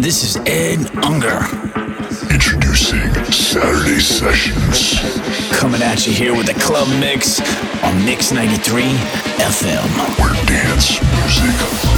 This is Ed Unger. Introducing Saturday Sessions. Coming at you here with a club mix on Mix 93 FM. Where dance music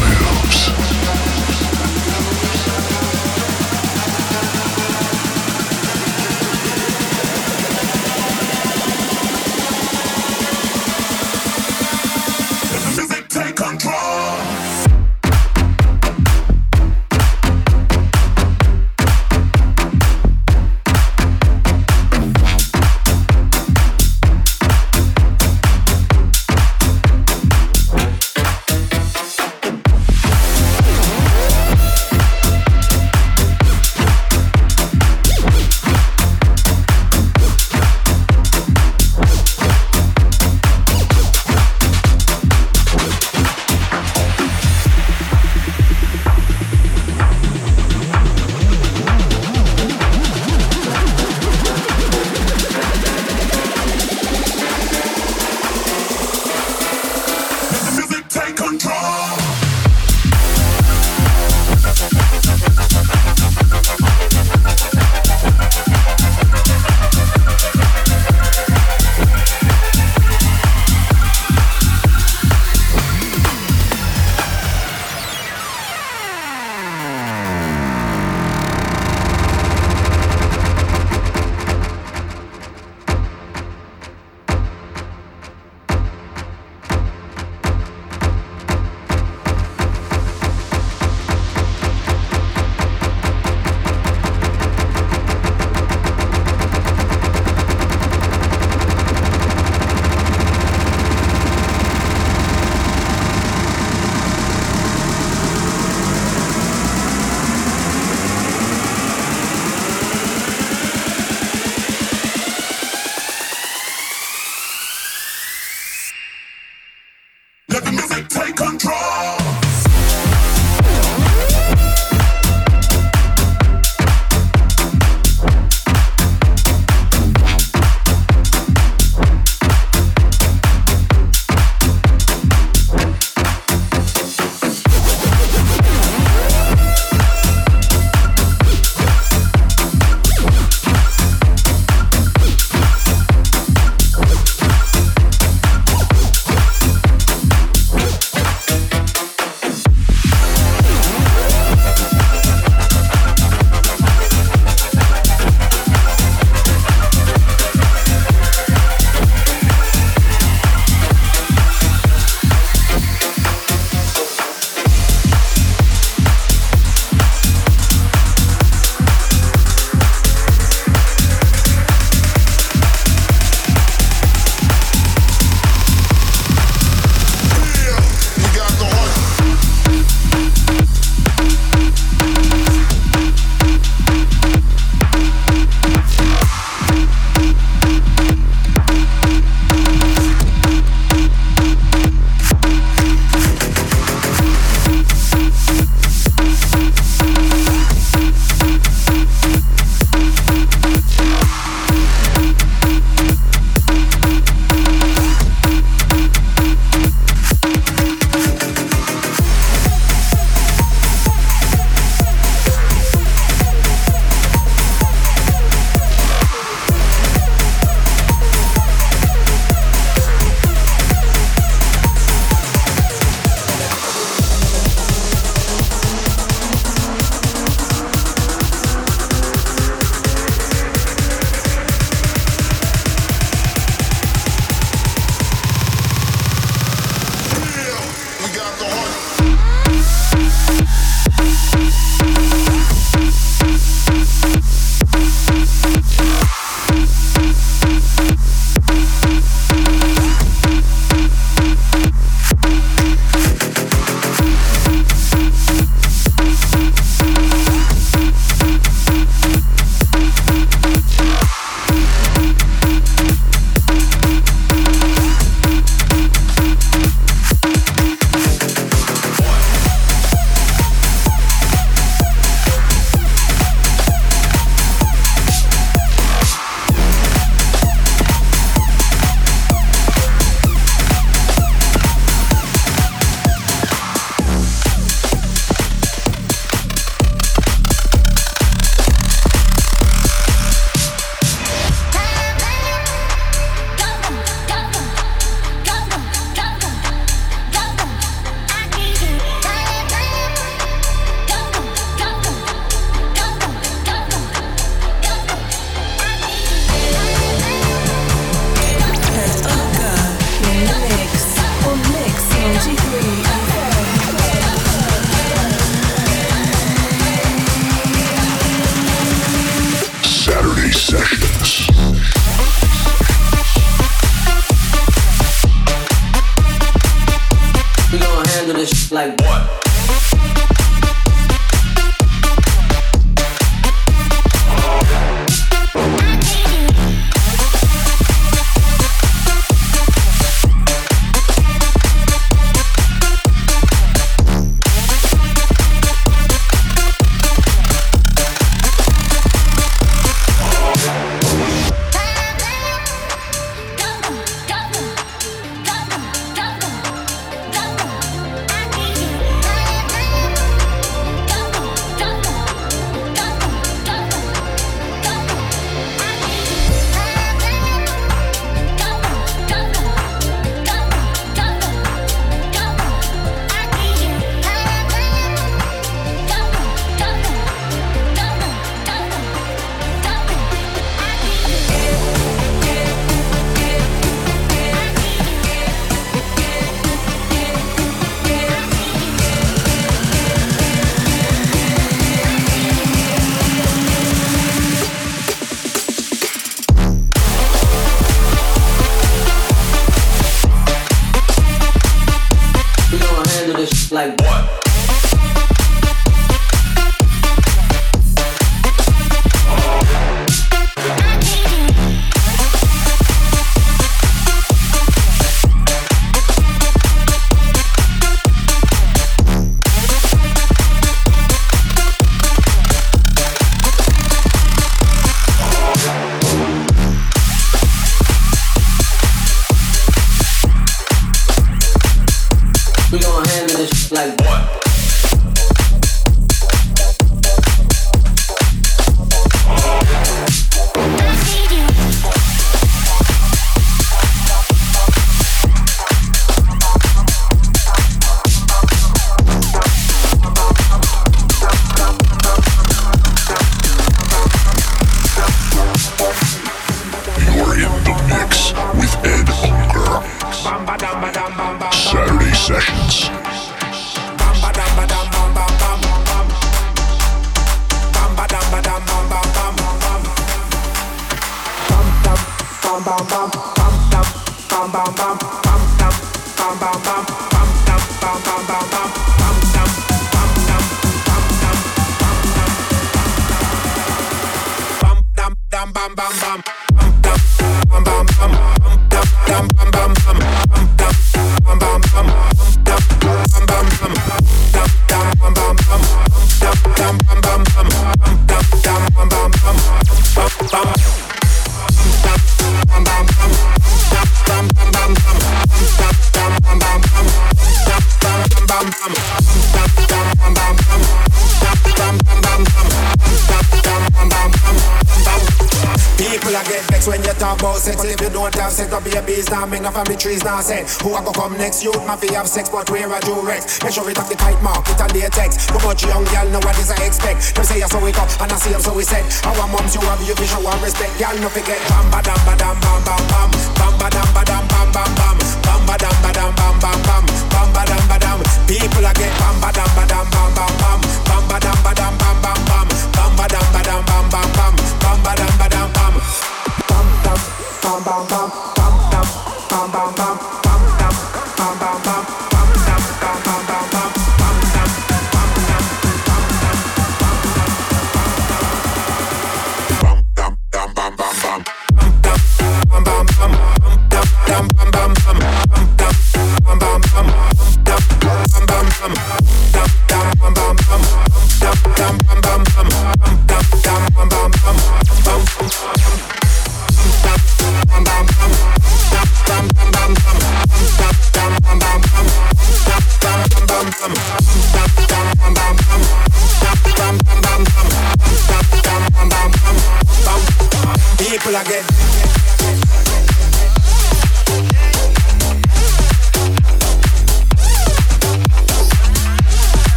trees now say Who a go come next? Youth mafia have sex but where a Durex Make sure it have the tight mark, it and latex Too much young girl know what is I expect? Them say I saw it up and I see them so we said. Our moms you have you show and respect. Girl no forget. Bam ba dam ba dam bam bam bam. Bam ba dam ba dam bam bam bam. Bam ba dam ba dam bam bam bam. Bam ba dam ba dam. People a get bam ba dam ba dam bam bam bam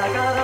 la cara.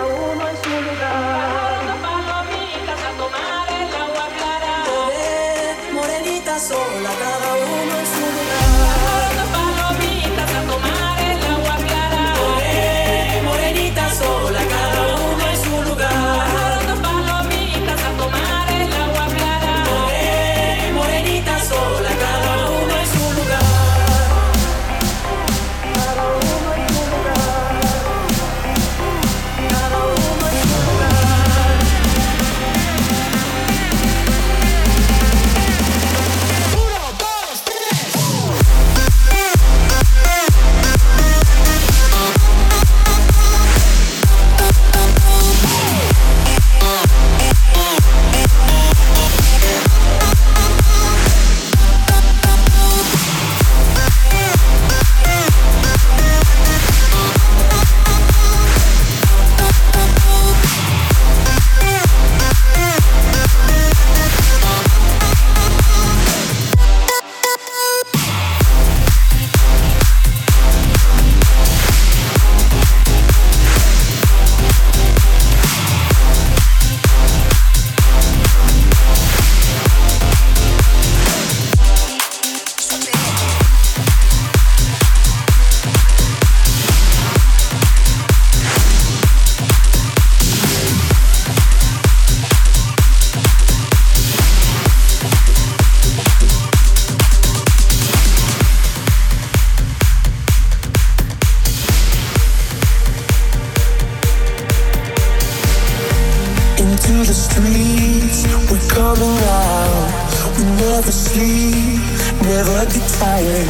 to the streets, we're coming out. We never sleep, never get tired.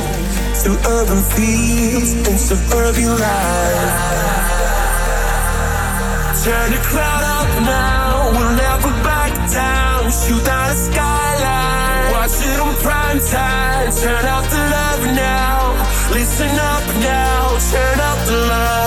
Through urban fields and suburban life. Turn the crowd up now, we'll never back down. Shoot out a skyline, watch it on prime time. Turn up the love now, listen up now, turn up the love.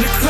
the crowd.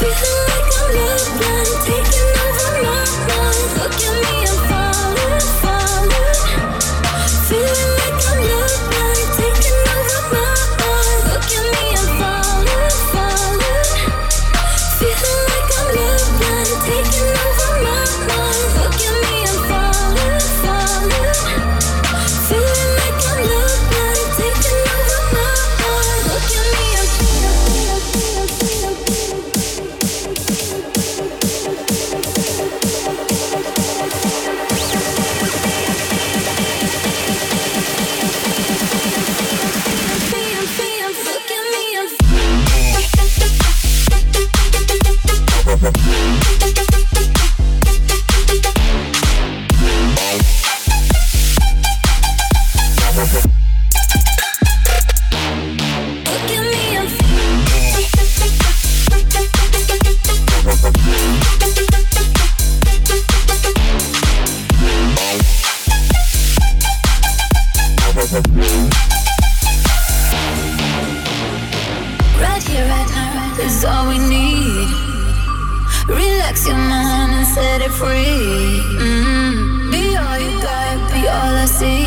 Feeling like I'm love blind, taking over my mind. Look at me, free. Mm. Be all you got, be all I see.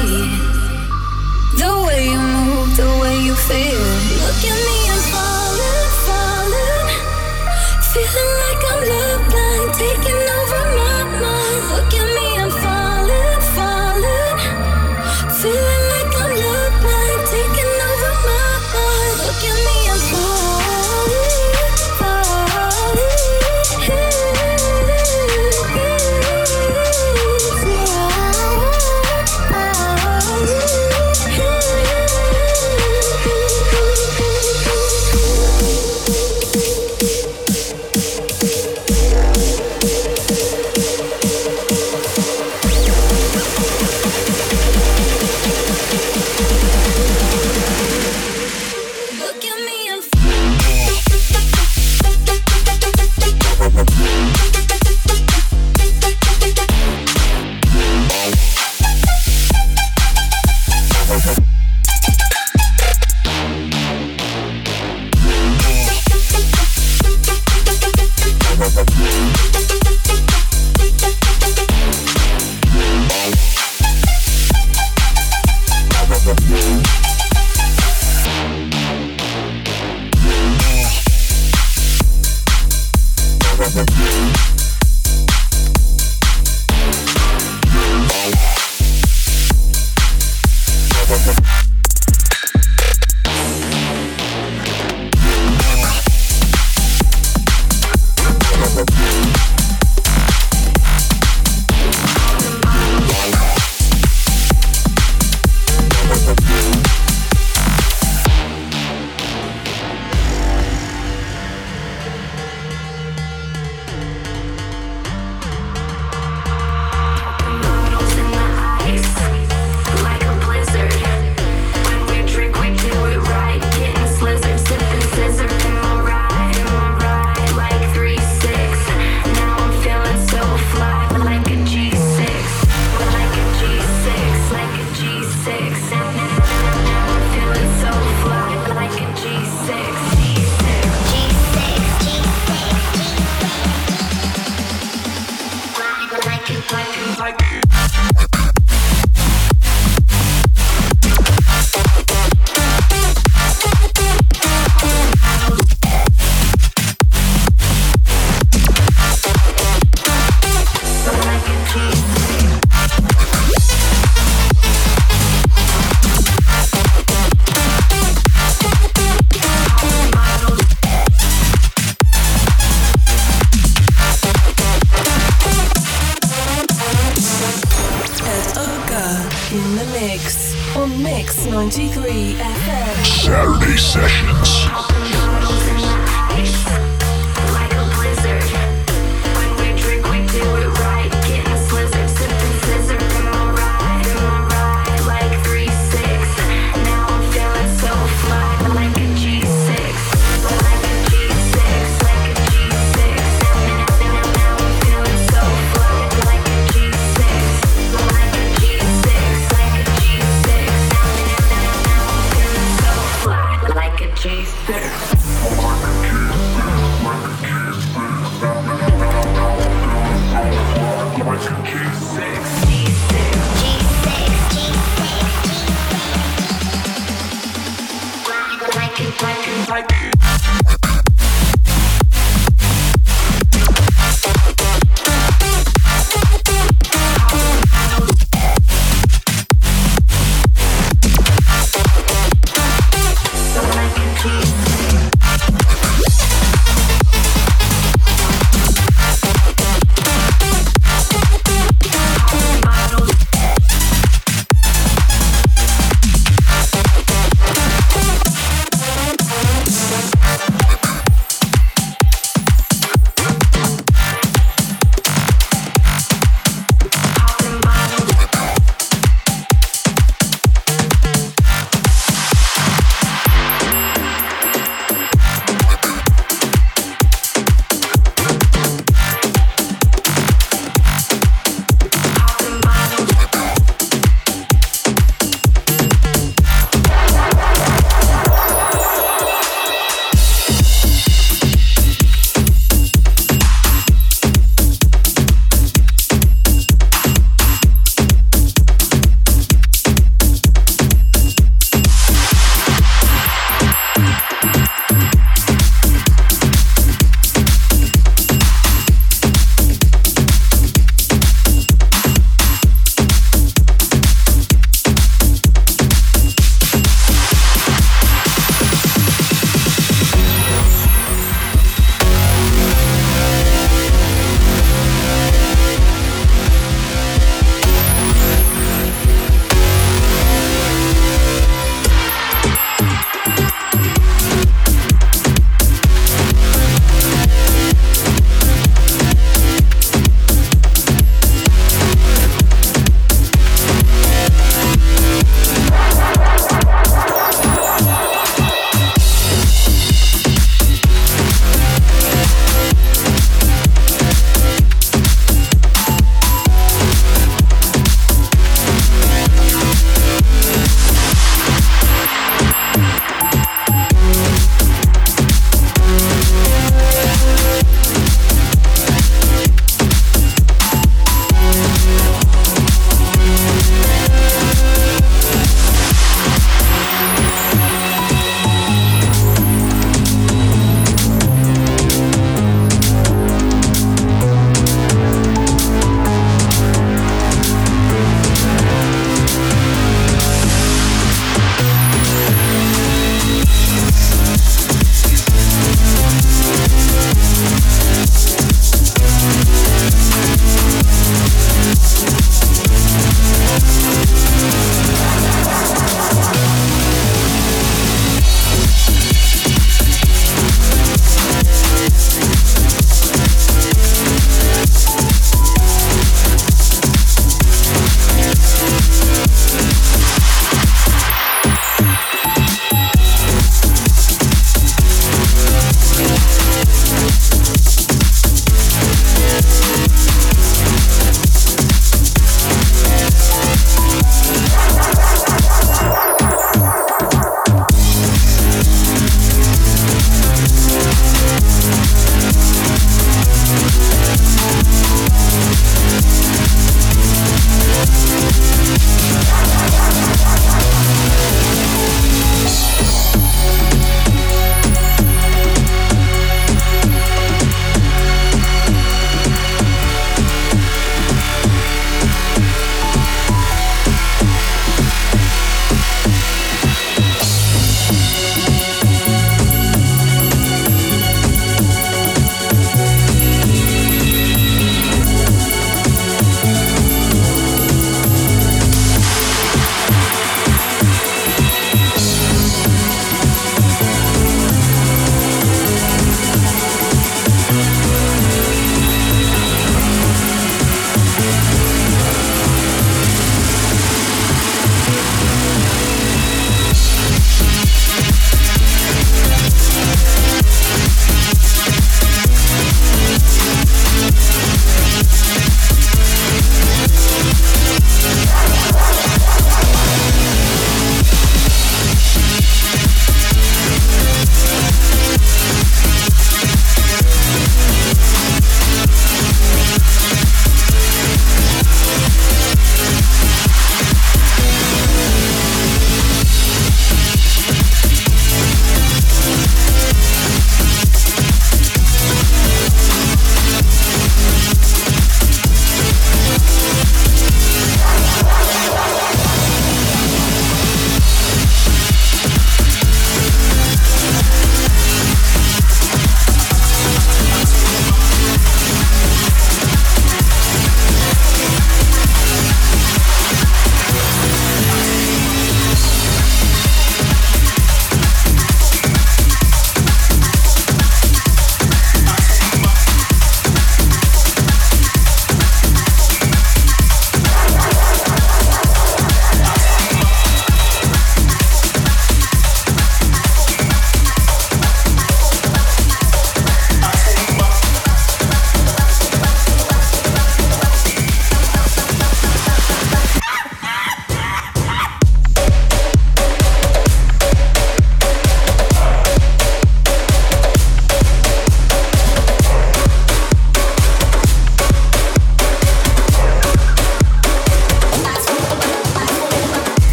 The way you move, the way you feel. Look at me, I'm falling, falling. Feeling like I'm love blind, taking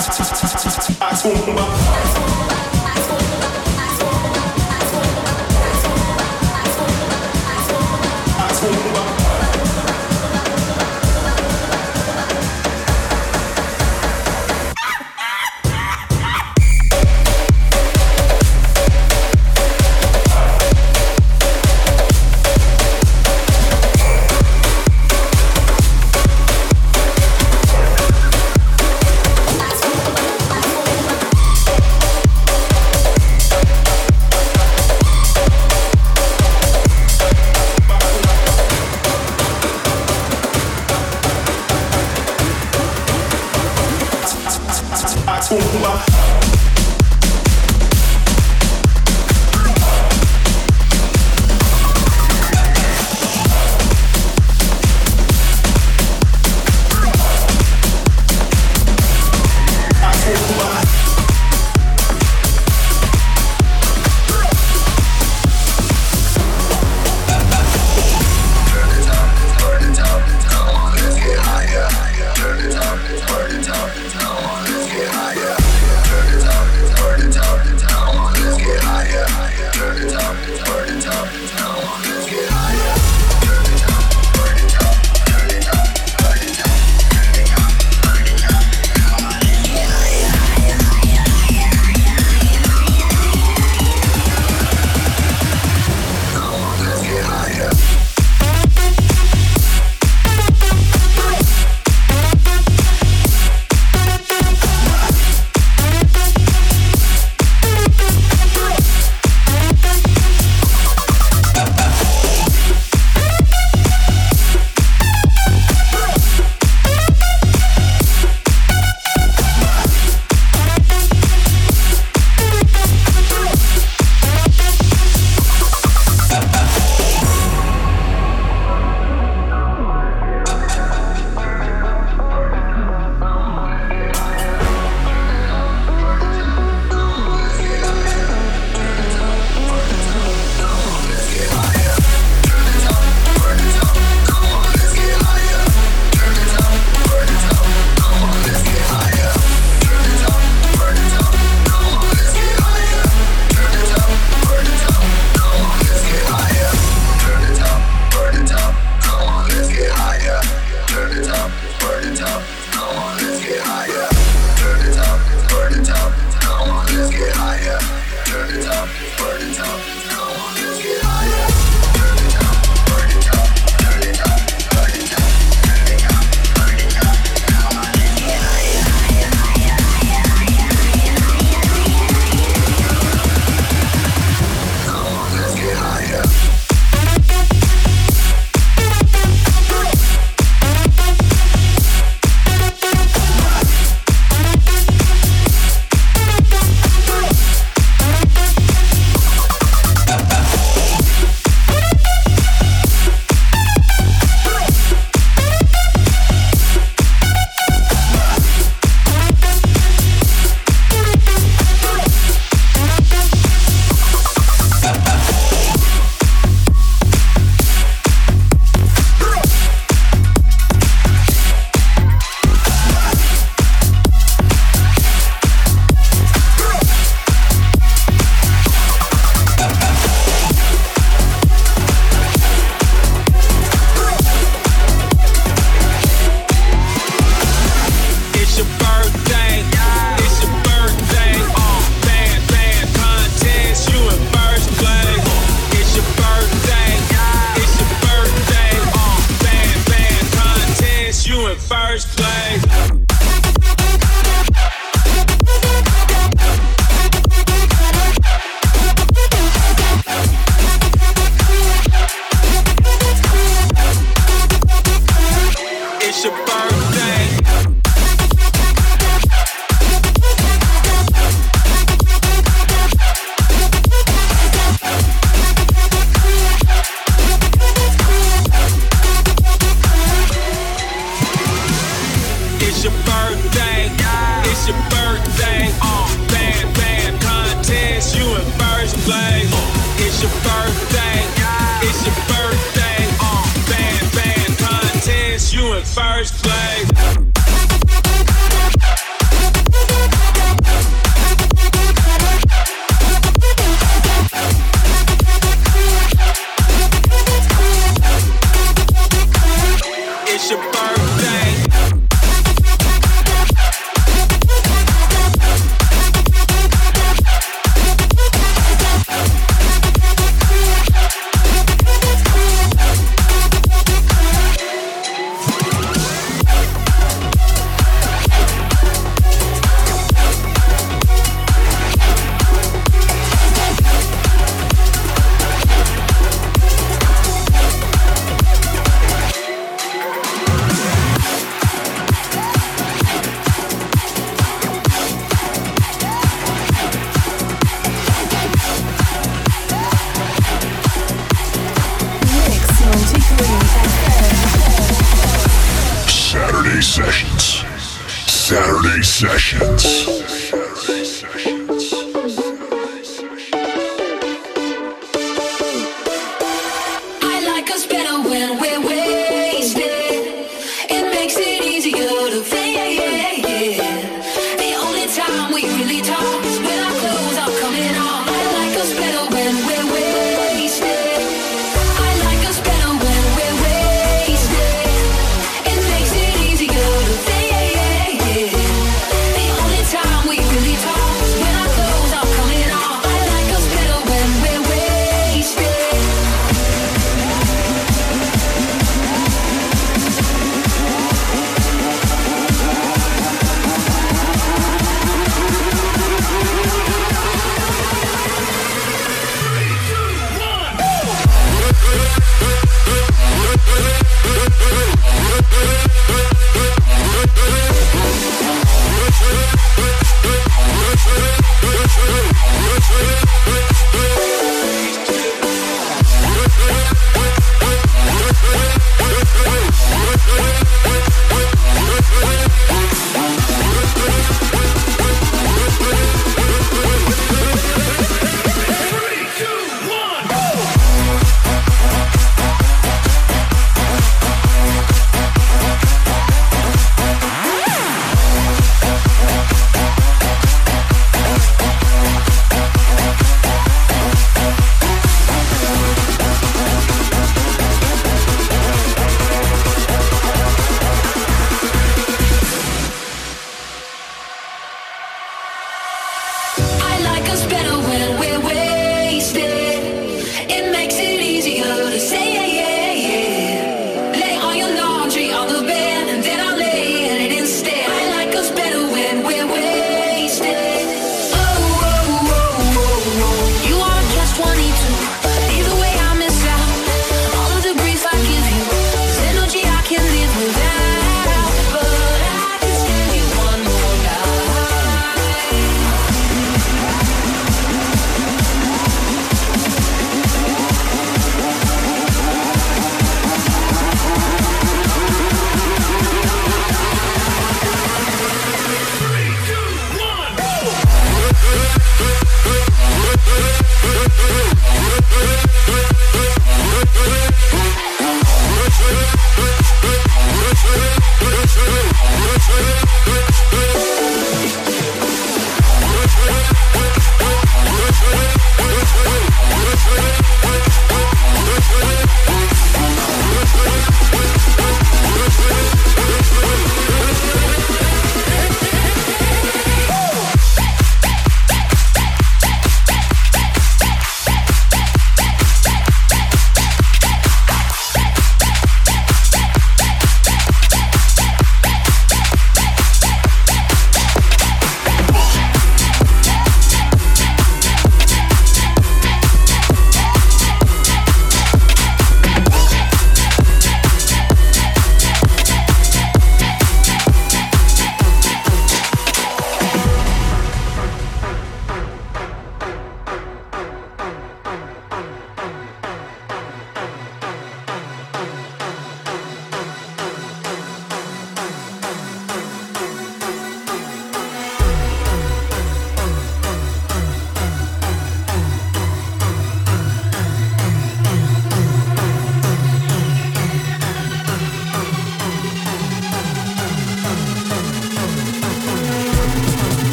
Acumba.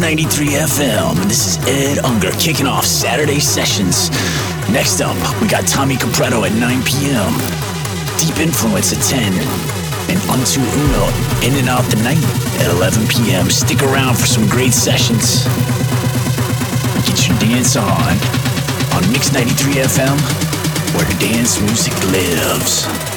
93 FM. This is Ed Unger kicking off Saturday sessions. Next up, we got Tommy Capretto at 9 p.m. Deep Influence at 10. And Unto Uno in and out the night at 11 p.m. Stick around for some great sessions. Get your dance on on Mix 93 FM, where dance music lives.